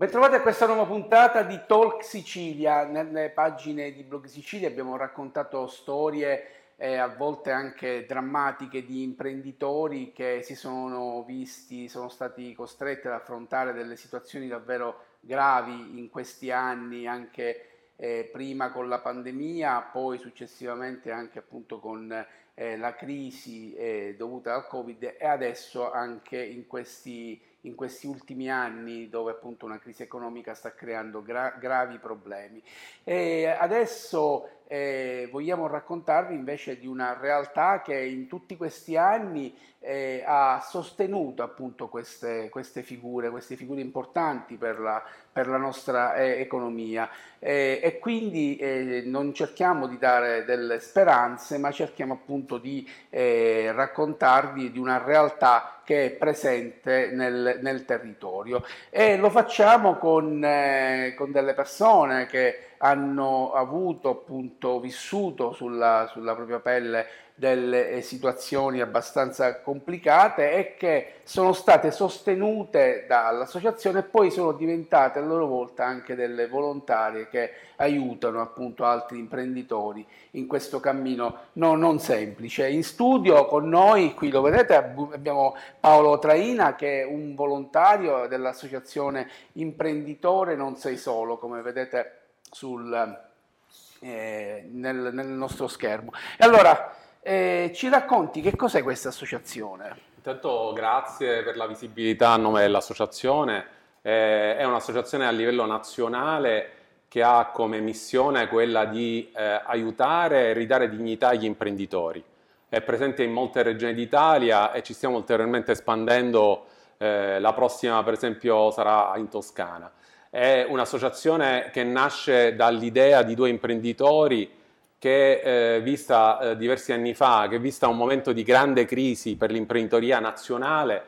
Bentrovati a questa nuova puntata di Talk Sicilia. Nelle pagine di Blog Sicilia abbiamo raccontato storie eh, a volte anche drammatiche di imprenditori che si sono visti, sono stati costretti ad affrontare delle situazioni davvero gravi in questi anni, anche eh, prima con la pandemia, poi successivamente anche appunto con eh, la crisi eh, dovuta al Covid e adesso anche in questi in questi ultimi anni dove appunto una crisi economica sta creando gra- gravi problemi. E adesso eh, vogliamo raccontarvi invece di una realtà che in tutti questi anni eh, ha sostenuto appunto queste, queste, figure, queste figure importanti per la, per la nostra eh, economia. E quindi eh, non cerchiamo di dare delle speranze ma cerchiamo appunto di eh, raccontarvi di una realtà che è presente nel, nel territorio. E lo facciamo con, eh, con delle persone che hanno avuto appunto vissuto sulla, sulla propria pelle delle eh, situazioni abbastanza complicate e che sono state sostenute dall'associazione e poi sono diventate a loro volta anche delle volontarie che aiutano appunto altri imprenditori in questo cammino no, non semplice. In studio con noi, qui lo vedete, abbiamo Paolo Traina che è un volontario dell'associazione Imprenditore Non Sei Solo, come vedete sul, eh, nel, nel nostro schermo. E allora, eh, ci racconti che cos'è questa associazione? Intanto grazie per la visibilità a nome dell'associazione. Eh, è un'associazione a livello nazionale che ha come missione quella di eh, aiutare e ridare dignità agli imprenditori. È presente in molte regioni d'Italia e ci stiamo ulteriormente espandendo. Eh, la prossima, per esempio, sarà in Toscana. È un'associazione che nasce dall'idea di due imprenditori che eh, vista eh, diversi anni fa, che vista un momento di grande crisi per l'imprenditoria nazionale,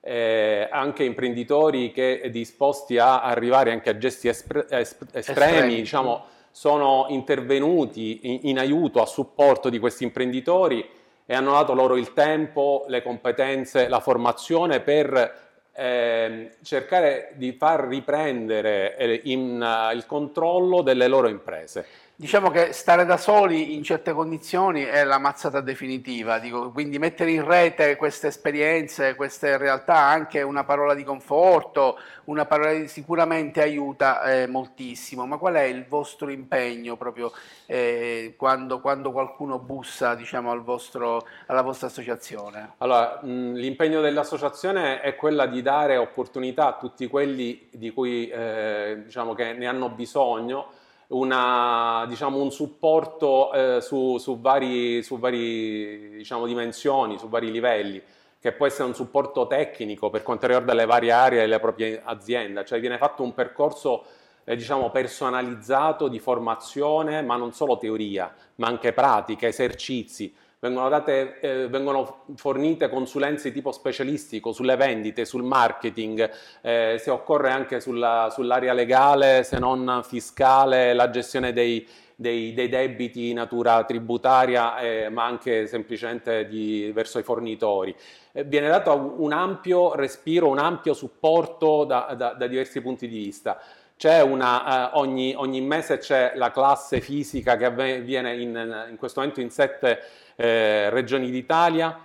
eh, anche imprenditori che disposti a arrivare anche a gesti espre- estremi, estremi, diciamo, sono intervenuti in, in aiuto, a supporto di questi imprenditori e hanno dato loro il tempo, le competenze, la formazione per eh, cercare di far riprendere eh, in, uh, il controllo delle loro imprese. Diciamo che stare da soli in certe condizioni è la mazzata definitiva, dico, quindi mettere in rete queste esperienze, queste realtà, anche una parola di conforto, una parola di sicuramente aiuta eh, moltissimo. Ma qual è il vostro impegno proprio eh, quando, quando, qualcuno bussa diciamo, al vostro, alla vostra associazione? Allora, mh, l'impegno dell'associazione è quella di dare opportunità a tutti quelli di cui eh, diciamo che ne hanno bisogno una, diciamo, un supporto eh, su, su vari, su vari diciamo, dimensioni, su vari livelli, che può essere un supporto tecnico per quanto riguarda le varie aree della propria azienda, cioè viene fatto un percorso eh, diciamo, personalizzato di formazione, ma non solo teoria, ma anche pratica, esercizi, vengono, date, eh, vengono fornite consulenze di tipo specialistico sulle vendite, sul marketing, eh, se occorre anche sulla, sull'area legale, se non fiscale, la gestione dei, dei, dei debiti di natura tributaria, eh, ma anche semplicemente di, verso i fornitori. Eh, viene dato un ampio respiro, un ampio supporto da, da, da diversi punti di vista. Una, uh, ogni, ogni, mese c'è la classe fisica che avviene in, in questo momento in sette eh, regioni d'Italia,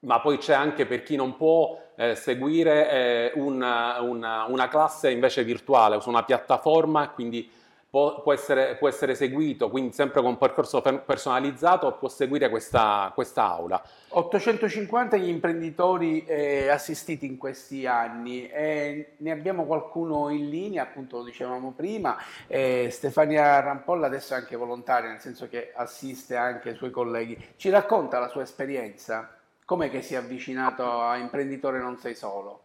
ma poi c'è anche per chi non può eh, seguire eh, una, una, una, classe invece virtuale su una piattaforma, quindi può, può, essere, può, essere, seguito, quindi sempre con un percorso personalizzato, può seguire questa, questa aula. 850 gli imprenditori eh, assistiti in questi anni, eh, ne abbiamo qualcuno in linea, appunto lo dicevamo prima, eh, Stefania Rampolla adesso è anche volontaria, nel senso che assiste anche i suoi colleghi. Ci racconta la sua esperienza? Com'è che si è avvicinato a Imprenditore Non Sei Solo?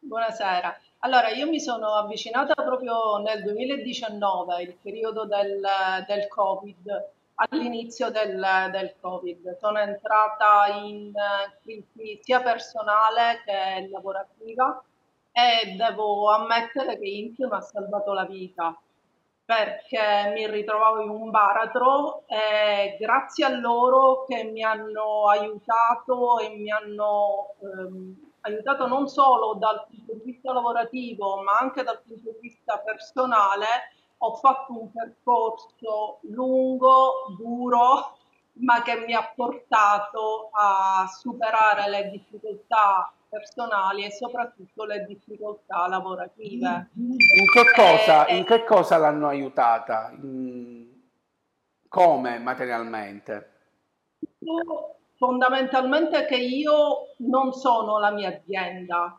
Buonasera. Allora, io mi sono avvicinata proprio nel 2019, il periodo del, del Covid, all'inizio del, del, Covid. Sono entrata in crisi sia personale che lavorativa e devo ammettere che Intio mi ha salvato la vita perché mi ritrovavo in un baratro e grazie a loro che mi hanno aiutato e mi hanno... Ehm, aiutato non solo dal punto di vista lavorativo, ma anche dal punto di vista personale, ho fatto un percorso lungo, duro, ma che mi ha portato a superare le difficoltà personali e soprattutto le difficoltà lavorative. In che cosa, e, in che cosa l'hanno aiutata? Come materialmente? Fondamentalmente che io non sono la mia azienda.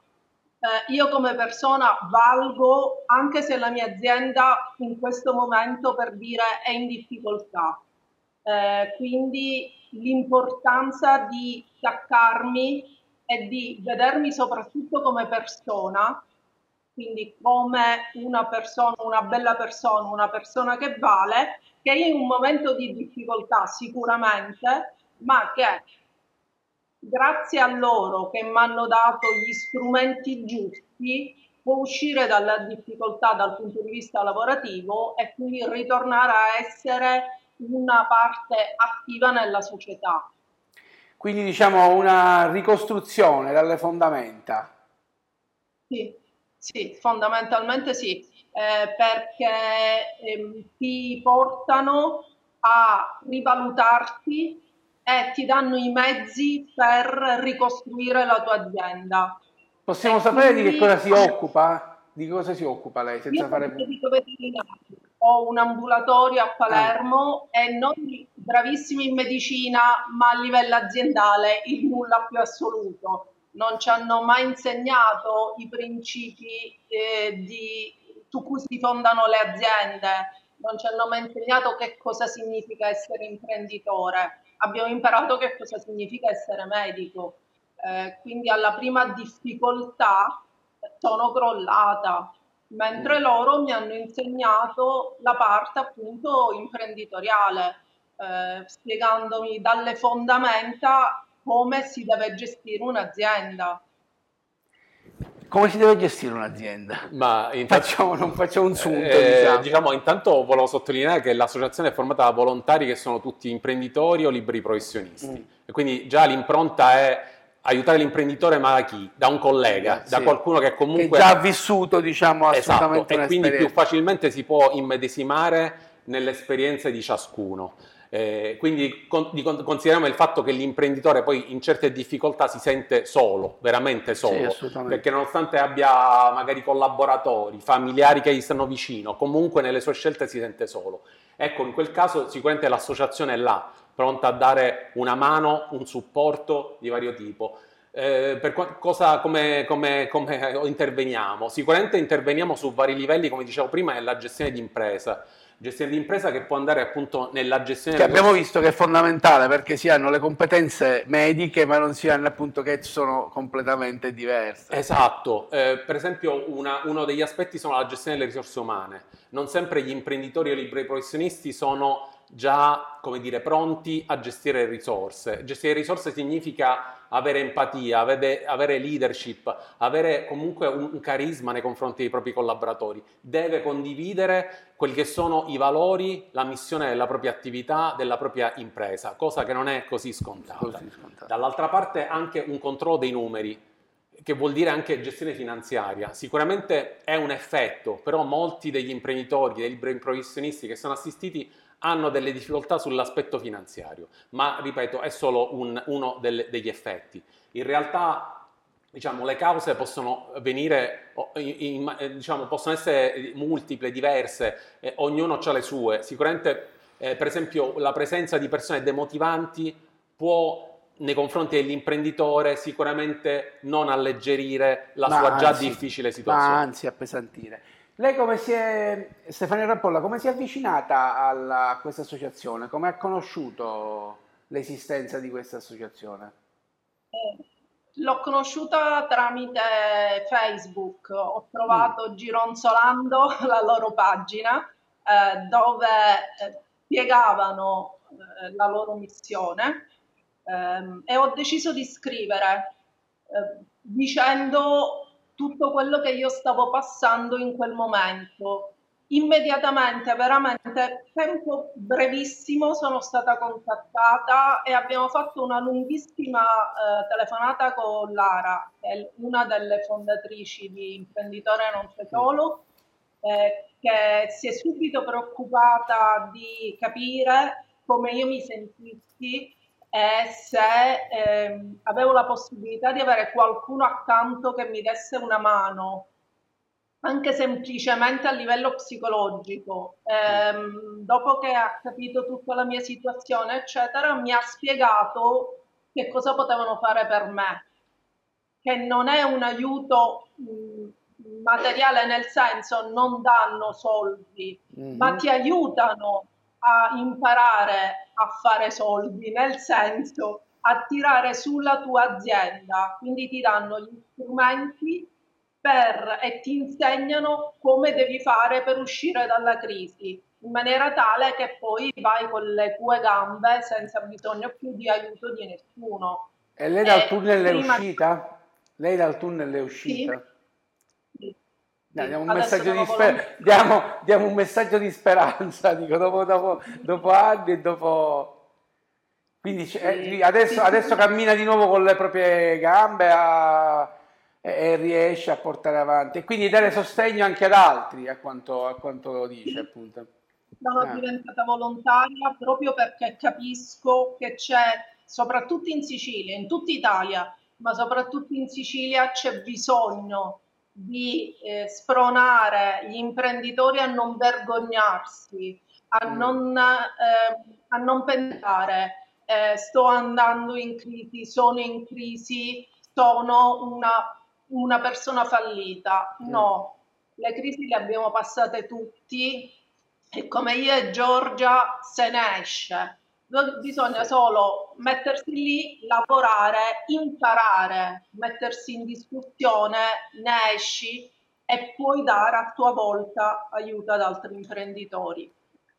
Eh, io come persona valgo anche se la mia azienda in questo momento per dire è in difficoltà. Eh, quindi l'importanza di staccarmi e di vedermi soprattutto come persona, quindi come una persona, una bella persona, una persona che vale, che in un momento di difficoltà sicuramente ma che grazie a loro che mi hanno dato gli strumenti giusti può uscire dalla difficoltà dal punto di vista lavorativo e quindi ritornare a essere una parte attiva nella società. Quindi diciamo una ricostruzione dalle fondamenta. Sì, sì fondamentalmente sì, eh, perché eh, ti portano a rivalutarti e ti danno i mezzi per ricostruire la tua azienda. Possiamo e sapere quindi... di che cosa si occupa? Di cosa si occupa lei? Senza Io fare... Ho un ambulatorio a Palermo ah. e non bravissimi in medicina, ma a livello aziendale il nulla più assoluto. Non ci hanno mai insegnato i principi eh, di, su cui si fondano le aziende, non ci hanno mai insegnato che cosa significa essere imprenditore abbiamo imparato che cosa significa essere medico. Eh, quindi alla prima difficoltà sono crollata, mentre mm. loro mi hanno insegnato la parte appunto imprenditoriale, eh, spiegandomi dalle fondamenta come si deve gestire un'azienda. Come si deve gestire un'azienda? Ma intanto, facciamo, non facciamo un sunto. Eh, diciamo. diciamo. intanto volevo sottolineare che l'associazione è formata da volontari che sono tutti imprenditori o liberi professionisti. Mm. E quindi già l'impronta è aiutare l'imprenditore, ma da chi? Da un collega, sì. da qualcuno che comunque... Che già ha vissuto, diciamo, esatto, assolutamente esatto, E quindi più facilmente si può immedesimare nelle esperienze di ciascuno. Eh, quindi con, consideriamo il fatto che l'imprenditore poi in certe difficoltà si sente solo, veramente solo, sì, perché nonostante abbia magari collaboratori, familiari che gli stanno vicino, comunque nelle sue scelte si sente solo. Ecco, in quel caso sicuramente l'associazione è là, pronta a dare una mano, un supporto di vario tipo. Eh, per cosa, come, come, come interveniamo? Sicuramente interveniamo su vari livelli, come dicevo prima, nella gestione di impresa gestione di impresa che può andare appunto nella gestione... Che abbiamo visto che è fondamentale perché si hanno le competenze mediche ma non si hanno appunto che sono completamente diverse. Esatto, eh, per esempio una, uno degli aspetti sono la gestione delle risorse umane. Non sempre gli imprenditori o liberi professionisti sono già, come dire, pronti a gestire risorse. Gestire risorse significa avere empatia, avere, avere leadership, avere comunque un, carisma nei confronti dei propri collaboratori. Deve condividere quelli che sono i valori, la missione della propria attività, della propria impresa, cosa che non è così scontata. Così scontata. Dall'altra parte anche un controllo dei numeri che vuol dire anche gestione finanziaria. Sicuramente è un effetto, però molti degli imprenditori, dei liberi professionisti che sono assistiti hanno delle difficoltà sull'aspetto finanziario, ma ripeto, è solo un, uno delle, degli effetti. In realtà diciamo, le cause possono venire, in, in, eh, diciamo, possono essere multiple, diverse, eh, ognuno ha le sue. Sicuramente, eh, per esempio, la presenza di persone demotivanti può nei confronti dell'imprenditore sicuramente non alleggerire la ma sua anzi, già difficile situazione. Ma anzi appesantire. Lei come si è, Stefania Rappolla, come si è avvicinata alla, a questa associazione? Come ha conosciuto l'esistenza di questa associazione? Eh, l'ho conosciuta tramite Facebook, ho trovato mm. gironzolando la loro pagina eh, dove eh, spiegavano eh, la loro missione ehm, e ho deciso di scrivere eh, dicendo tutto quello che io stavo passando in quel momento. Immediatamente, veramente, tempo brevissimo, sono stata contattata e abbiamo fatto una lunghissima eh, telefonata con Lara, che è una delle fondatrici di Imprenditore Non C'è Solo, eh, che si è subito preoccupata di capire come io mi sentissi è se ehm, avevo la possibilità di avere qualcuno accanto che mi desse una mano, anche semplicemente a livello psicologico. Ehm, dopo che ha capito tutta la mia situazione, eccetera, mi ha spiegato che cosa potevano fare per me, che non è un aiuto mh, materiale nel senso non danno soldi, mm-hmm. ma ti aiutano a imparare a fare soldi, nel senso a tirare sulla tua azienda, quindi ti danno gli strumenti per, e ti insegnano come devi fare per uscire dalla crisi, in maniera tale che poi vai con le tue gambe senza bisogno più di aiuto di nessuno. E lei dal e tunnel è uscita? Lei dal tunnel è uscita? Sì. Diamo un, sper- diamo, diamo un, messaggio di speranza, dico, dopo, dopo, dopo anni e dopo... Quindi eh, adesso, adesso, cammina di nuovo con le proprie gambe a, e, e, riesce a portare avanti. E quindi dare sostegno anche ad altri, a quanto, a quanto dice appunto. Sono ah. diventata volontaria proprio perché capisco che c'è, soprattutto in Sicilia, in tutta Italia, ma soprattutto in Sicilia c'è bisogno di eh, spronare gli imprenditori a non vergognarsi, a mm. non, eh, a non pensare eh, sto andando in crisi, sono in crisi, sono una, una persona fallita. Mm. No, le crisi le abbiamo passate tutti e come io e Giorgia se ne esce bisogna solo mettersi lì, lavorare, imparare, mettersi in discussione, ne esci e puoi dare a tua volta aiuto ad altri imprenditori.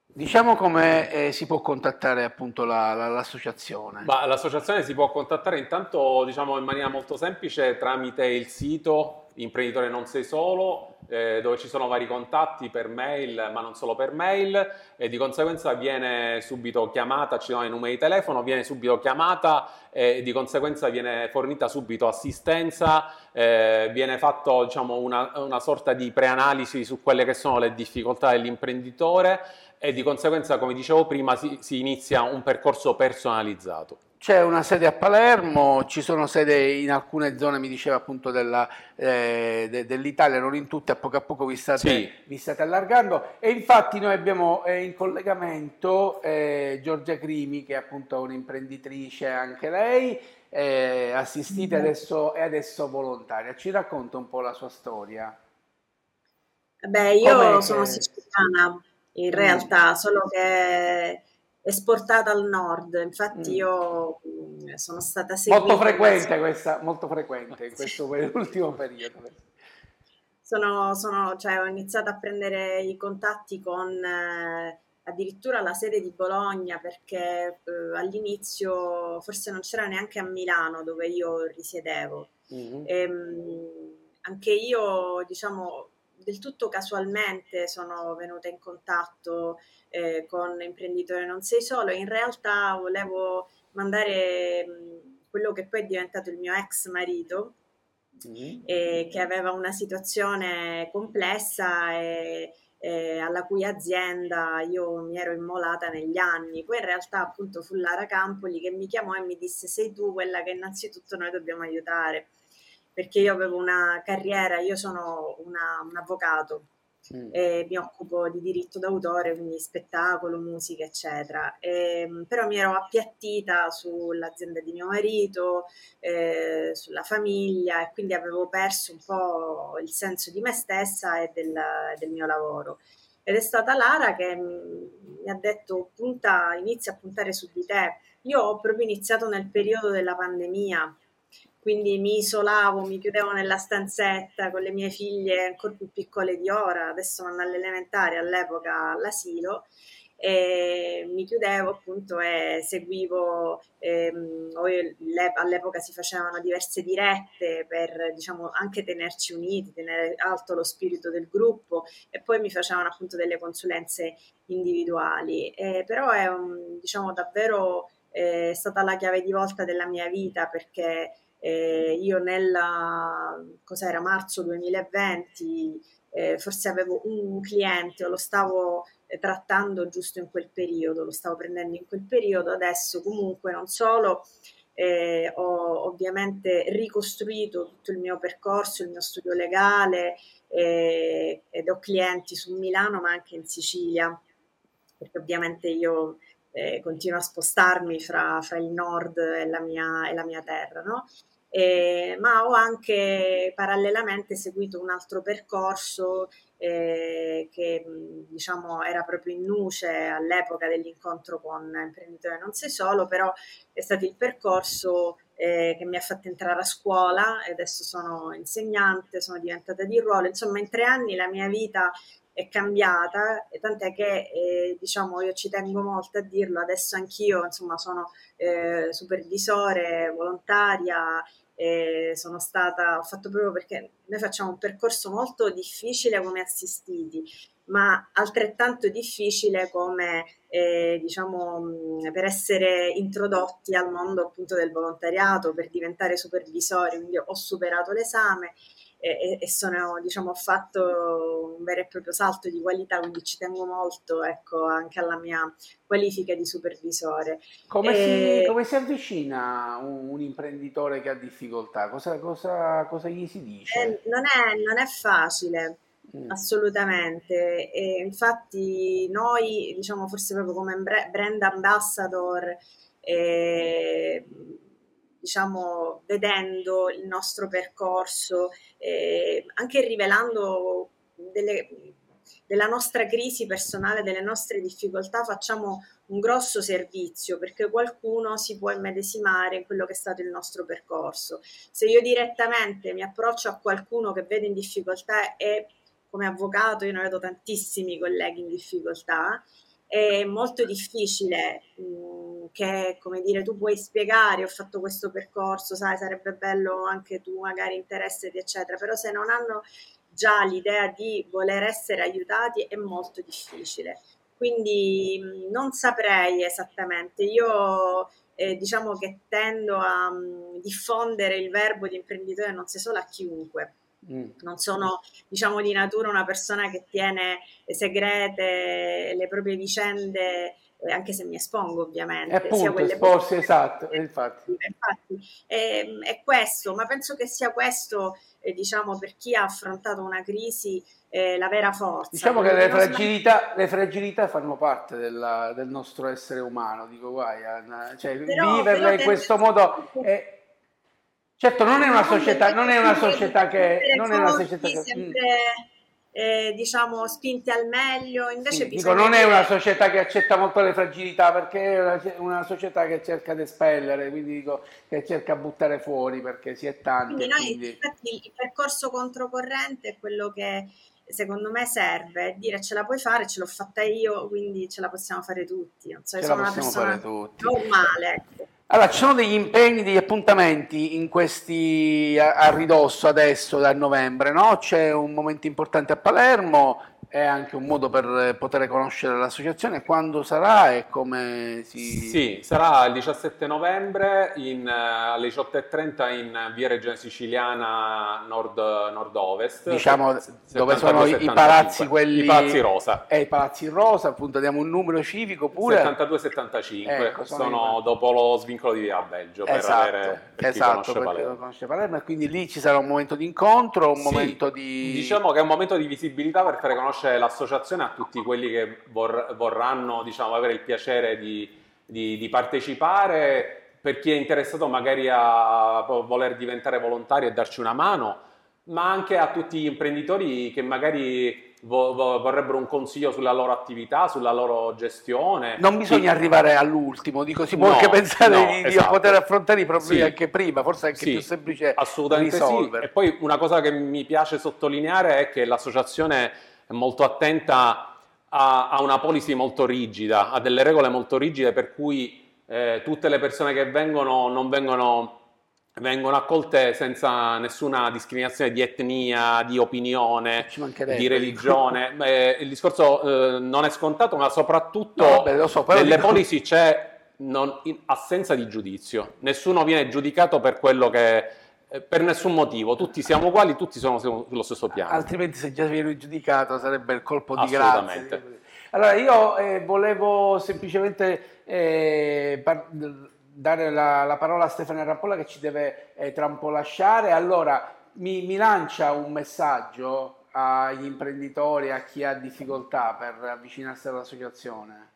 Diciamo come eh, si può contattare appunto la, la, l'associazione? Ma l'associazione si può contattare intanto diciamo in maniera molto semplice tramite il sito imprenditore non sei solo, eh, dove ci sono vari contatti per mail, ma non solo per mail, e di conseguenza viene subito chiamata, ci sono i numeri di telefono, viene subito chiamata e di conseguenza viene fornita subito assistenza, eh, viene fatto diciamo, una, una sorta di preanalisi su quelle che sono le difficoltà dell'imprenditore e di conseguenza, come dicevo prima, si, si inizia un percorso personalizzato. C'è una sede a Palermo, ci sono sedi in alcune zone, mi diceva appunto della, eh, de, dell'Italia, non in tutte, a poco a poco vi state, sì. vi state allargando e infatti noi abbiamo eh, in collegamento eh, Giorgia Crimi che è appunto un'imprenditrice anche lei, eh, assistita adesso, e adesso volontaria. Ci racconta un po' la sua storia? Beh, io Come sono che... siciliana in realtà, solo che esportata al nord. Infatti, mm. io mm, sono stata seguita. Molto frequente questa, molto frequente in questo ultimo periodo. Sono, sono, cioè, ho iniziato a prendere i contatti con eh, addirittura la sede di Bologna perché eh, all'inizio forse non c'era neanche a Milano dove io risiedevo. Mm-hmm. E, ehm, anche io, diciamo, del tutto casualmente sono venuta in contatto eh, con Imprenditore Non Sei Solo. In realtà volevo mandare mh, quello che poi è diventato il mio ex marito, mm-hmm. eh, che aveva una situazione complessa e, eh, alla cui azienda io mi ero immolata negli anni. Poi in realtà appunto fu Lara Campoli che mi chiamò e mi disse sei tu quella che innanzitutto noi dobbiamo aiutare perché io avevo una carriera, io sono una, un avvocato, Mm. E mi occupo di diritto d'autore, quindi spettacolo, musica, eccetera. E, ehm, però mi ero appiattita sull'azienda di mio marito, eh, sulla famiglia e quindi avevo perso un po' il senso di me stessa e del, del mio lavoro. Ed è stata Lara che mi ha detto punta, inizia a puntare su di te. Io ho proprio iniziato nel periodo della pandemia, quindi mi isolavo, mi chiudevo nella stanzetta con le mie figlie ancora più piccole di ora, adesso vanno all'elementare, all'epoca all'asilo, e mi chiudevo appunto e seguivo, ehm, all'epoca si facevano diverse dirette per diciamo anche tenerci uniti, tenere alto lo spirito del gruppo e poi mi facevano appunto delle consulenze individuali, eh, però è un, diciamo davvero eh, è stata la chiave di volta della mia vita perché eh, io nella, cos'era, marzo 2020 eh, forse avevo un cliente o lo stavo eh, trattando giusto in quel periodo, lo stavo prendendo in quel periodo, adesso comunque non solo eh, ho ovviamente ricostruito tutto il mio percorso, il mio studio legale eh, ed ho clienti su Milano ma anche in Sicilia, perché ovviamente io eh, continuo a spostarmi fra, fra il nord e la mia, e la mia terra, no? Eh, ma ho anche parallelamente seguito un altro percorso eh, che diciamo era proprio in nuce all'epoca dell'incontro con imprenditore non sei solo, però è stato il percorso eh, che mi ha fatto entrare a scuola e adesso sono insegnante, sono diventata di ruolo, insomma in tre anni la mia vita è cambiata, tant'è che eh, diciamo io ci tengo molto a dirlo, adesso anch'io insomma sono eh, supervisore volontaria, eh, sono stata, ho fatto proprio perché noi facciamo un percorso molto difficile come assistiti, ma altrettanto difficile come eh, diciamo per essere introdotti al mondo appunto del volontariato, per diventare supervisori, quindi ho superato l'esame e, e sono, diciamo, ho fatto un vero e proprio salto di qualità, quindi ci tengo molto ecco, anche alla mia qualifica di supervisore. Come, e... si, come si, avvicina un, un, imprenditore che ha difficoltà? Cosa, cosa, cosa gli si dice? Eh, non, è, non, è, facile. Mm. Assolutamente, e infatti noi diciamo forse proprio come brand ambassador eh, diciamo, vedendo il nostro percorso, eh, anche rivelando delle, della nostra crisi personale, delle nostre difficoltà, facciamo un grosso servizio perché qualcuno si può immedesimare in quello che è stato il nostro percorso. Se io direttamente mi approccio a qualcuno che vede in difficoltà e come avvocato io ne vedo tantissimi colleghi in difficoltà, è molto difficile mh, che, come dire, tu puoi spiegare, ho fatto questo percorso, sai, sarebbe bello anche tu magari interessati, eccetera, però se non hanno già l'idea di voler essere aiutati è molto difficile. Quindi non saprei esattamente, io eh, diciamo che tendo a mm, diffondere il verbo di imprenditore non sia solo a chiunque, Mm. Non sono, diciamo, di natura una persona che tiene segrete le proprie vicende, anche se mi espongo ovviamente. E appunto, esporsi, esatto, infatti. infatti è, ehm, è, questo, ma penso che sia questo, eh, diciamo, per chi ha affrontato una crisi, eh, la vera forza. Diciamo che le fragilità, le fragilità, fanno parte della, del nostro essere umano, dico guai, cioè, però, viverle però in questo modo... È, Certo, non è una società, non è una società che... Non è una società che sempre, eh, diciamo, spinte al meglio, invece sì, dico, non è una società che accetta molto le fragilità, perché è una, una società che cerca di espellere, quindi dico che cerca di buttare fuori, perché si è tanti. Quindi noi, quindi... infatti, il percorso controcorrente è quello che secondo me serve dire ce la puoi fare, ce l'ho fatta io, quindi ce la possiamo fare tutti. Non so, ce sono una persona normale. Allora, ci sono degli impegni, degli appuntamenti in questi a, a ridosso adesso da novembre, no? C'è un momento importante a Palermo, è anche un modo per poter conoscere l'associazione. Quando sarà e come si... Sì, sarà il 17 novembre in, alle 18.30 in via Regione Siciliana nord, nord-ovest. Diciamo 72, dove sono 75. i palazzi quelli... I palazzi rosa. E i palazzi rosa, appunto diamo un numero civico pure. 72-75, ecco, sono, sono dopo lo svincolo di via Belgio esatto, per avere per esatto, chi conosce Conosce Palermo. E quindi lì ci sarà un momento di incontro, un sì, momento di... Diciamo che è un momento di visibilità per fare conoscere conosce l'associazione a tutti quelli che vor, vorranno diciamo, avere il piacere di, di, di, partecipare, per chi è interessato magari a voler diventare volontario e darci una mano, ma anche a tutti gli imprenditori che magari vo, vo, vorrebbero un consiglio sulla loro attività, sulla loro gestione. Non bisogna sì. arrivare all'ultimo, dico, si può no, anche pensare no, di, esatto. poter affrontare i problemi sì. anche prima, forse è anche sì, più semplice assolutamente risolvere. E poi una cosa che mi piace sottolineare è che l'associazione è molto attenta a, a, una policy molto rigida, a delle regole molto rigide per cui eh, tutte le persone che vengono non vengono, vengono accolte senza nessuna discriminazione di etnia, di opinione, di religione. Beh, il discorso eh, non è scontato, ma soprattutto no, vabbè, so, nelle dico... policy c'è non, assenza di giudizio. Nessuno viene giudicato per quello che eh, per nessun motivo, tutti siamo uguali, tutti sono sullo stesso piano. Altrimenti se già viene giudicato sarebbe il colpo di grazia. Allora io eh, volevo semplicemente eh, par- dare la, la, parola a Stefano Rampolla che ci deve eh, tra un po' lasciare. Allora mi, mi lancia un messaggio agli imprenditori, a chi ha difficoltà per avvicinarsi all'associazione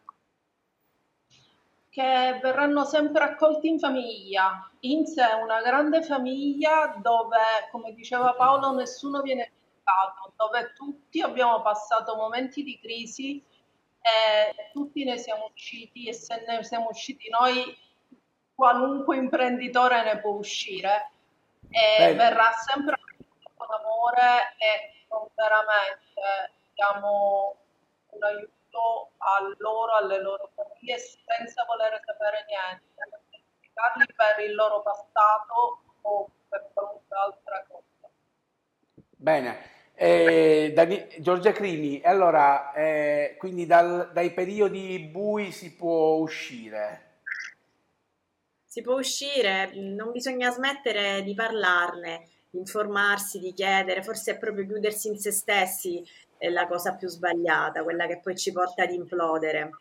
che verranno sempre accolti in famiglia. In sé una grande famiglia dove, come diceva Paolo, nessuno viene giudicato, dove tutti abbiamo passato momenti di crisi e tutti ne siamo usciti e se ne siamo usciti noi, qualunque imprenditore ne può uscire e Bene. verrà sempre con amore e con veramente diamo un aiuto tutto a loro, alle loro famiglie, senza voler sapere niente, giudicarli per il loro passato o per qualunque altra cosa. Bene. Eh, Dani- Giorgia Crini, allora, eh, quindi dal, dai periodi bui si può uscire? Si può uscire, non bisogna smettere di parlarne, di informarsi, di chiedere, forse è proprio chiudersi in se stessi è la cosa più sbagliata, quella che poi ci porta ad implodere.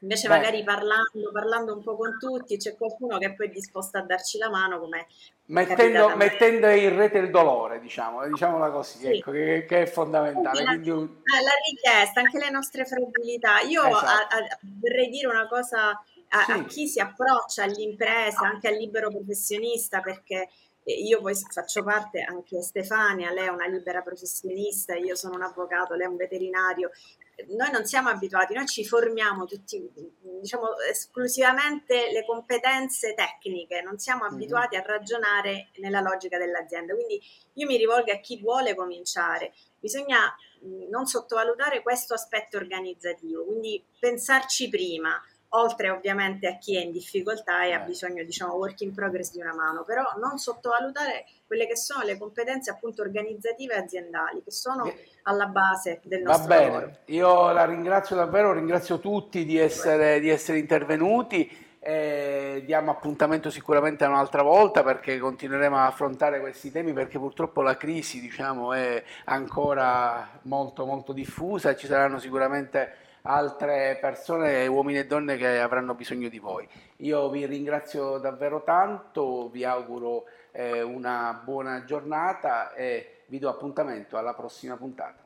Invece Beh. magari parlando, parlando un po' con tutti c'è qualcuno che poi è disposto a darci la mano come mettendo, mettendo in rete il dolore, diciamo, diciamola così, sì. ecco, che, che, è fondamentale. La, Quindi... la, richiesta, anche le nostre fragilità. Io esatto. a, a, vorrei dire una cosa a, sì. a chi si approccia all'impresa, anche al libero professionista, perché io poi faccio parte anche Stefania, lei è una libera professionista, io sono un avvocato, lei è un veterinario. Noi non siamo abituati, noi ci formiamo tutti, diciamo, esclusivamente le competenze tecniche, non siamo mhm. abituati a ragionare nella logica dell'azienda. Quindi io mi rivolgo a chi vuole cominciare. Bisogna non sottovalutare questo aspetto organizzativo, quindi pensarci prima, oltre ovviamente a chi è in difficoltà e ha eh. bisogno, diciamo, work in progress di una mano, però non sottovalutare quelle che sono le competenze appunto organizzative e aziendali che sono alla base del nostro Va bene, lavoro. io la ringrazio davvero, ringrazio tutti di essere, di essere intervenuti. Eh, diamo appuntamento sicuramente un'altra volta perché continueremo a affrontare questi temi perché purtroppo la crisi diciamo, è ancora molto molto diffusa e ci saranno sicuramente altre persone, uomini e donne che avranno bisogno di voi. Io vi ringrazio davvero tanto, vi auguro eh, una buona giornata e vi do appuntamento alla prossima puntata.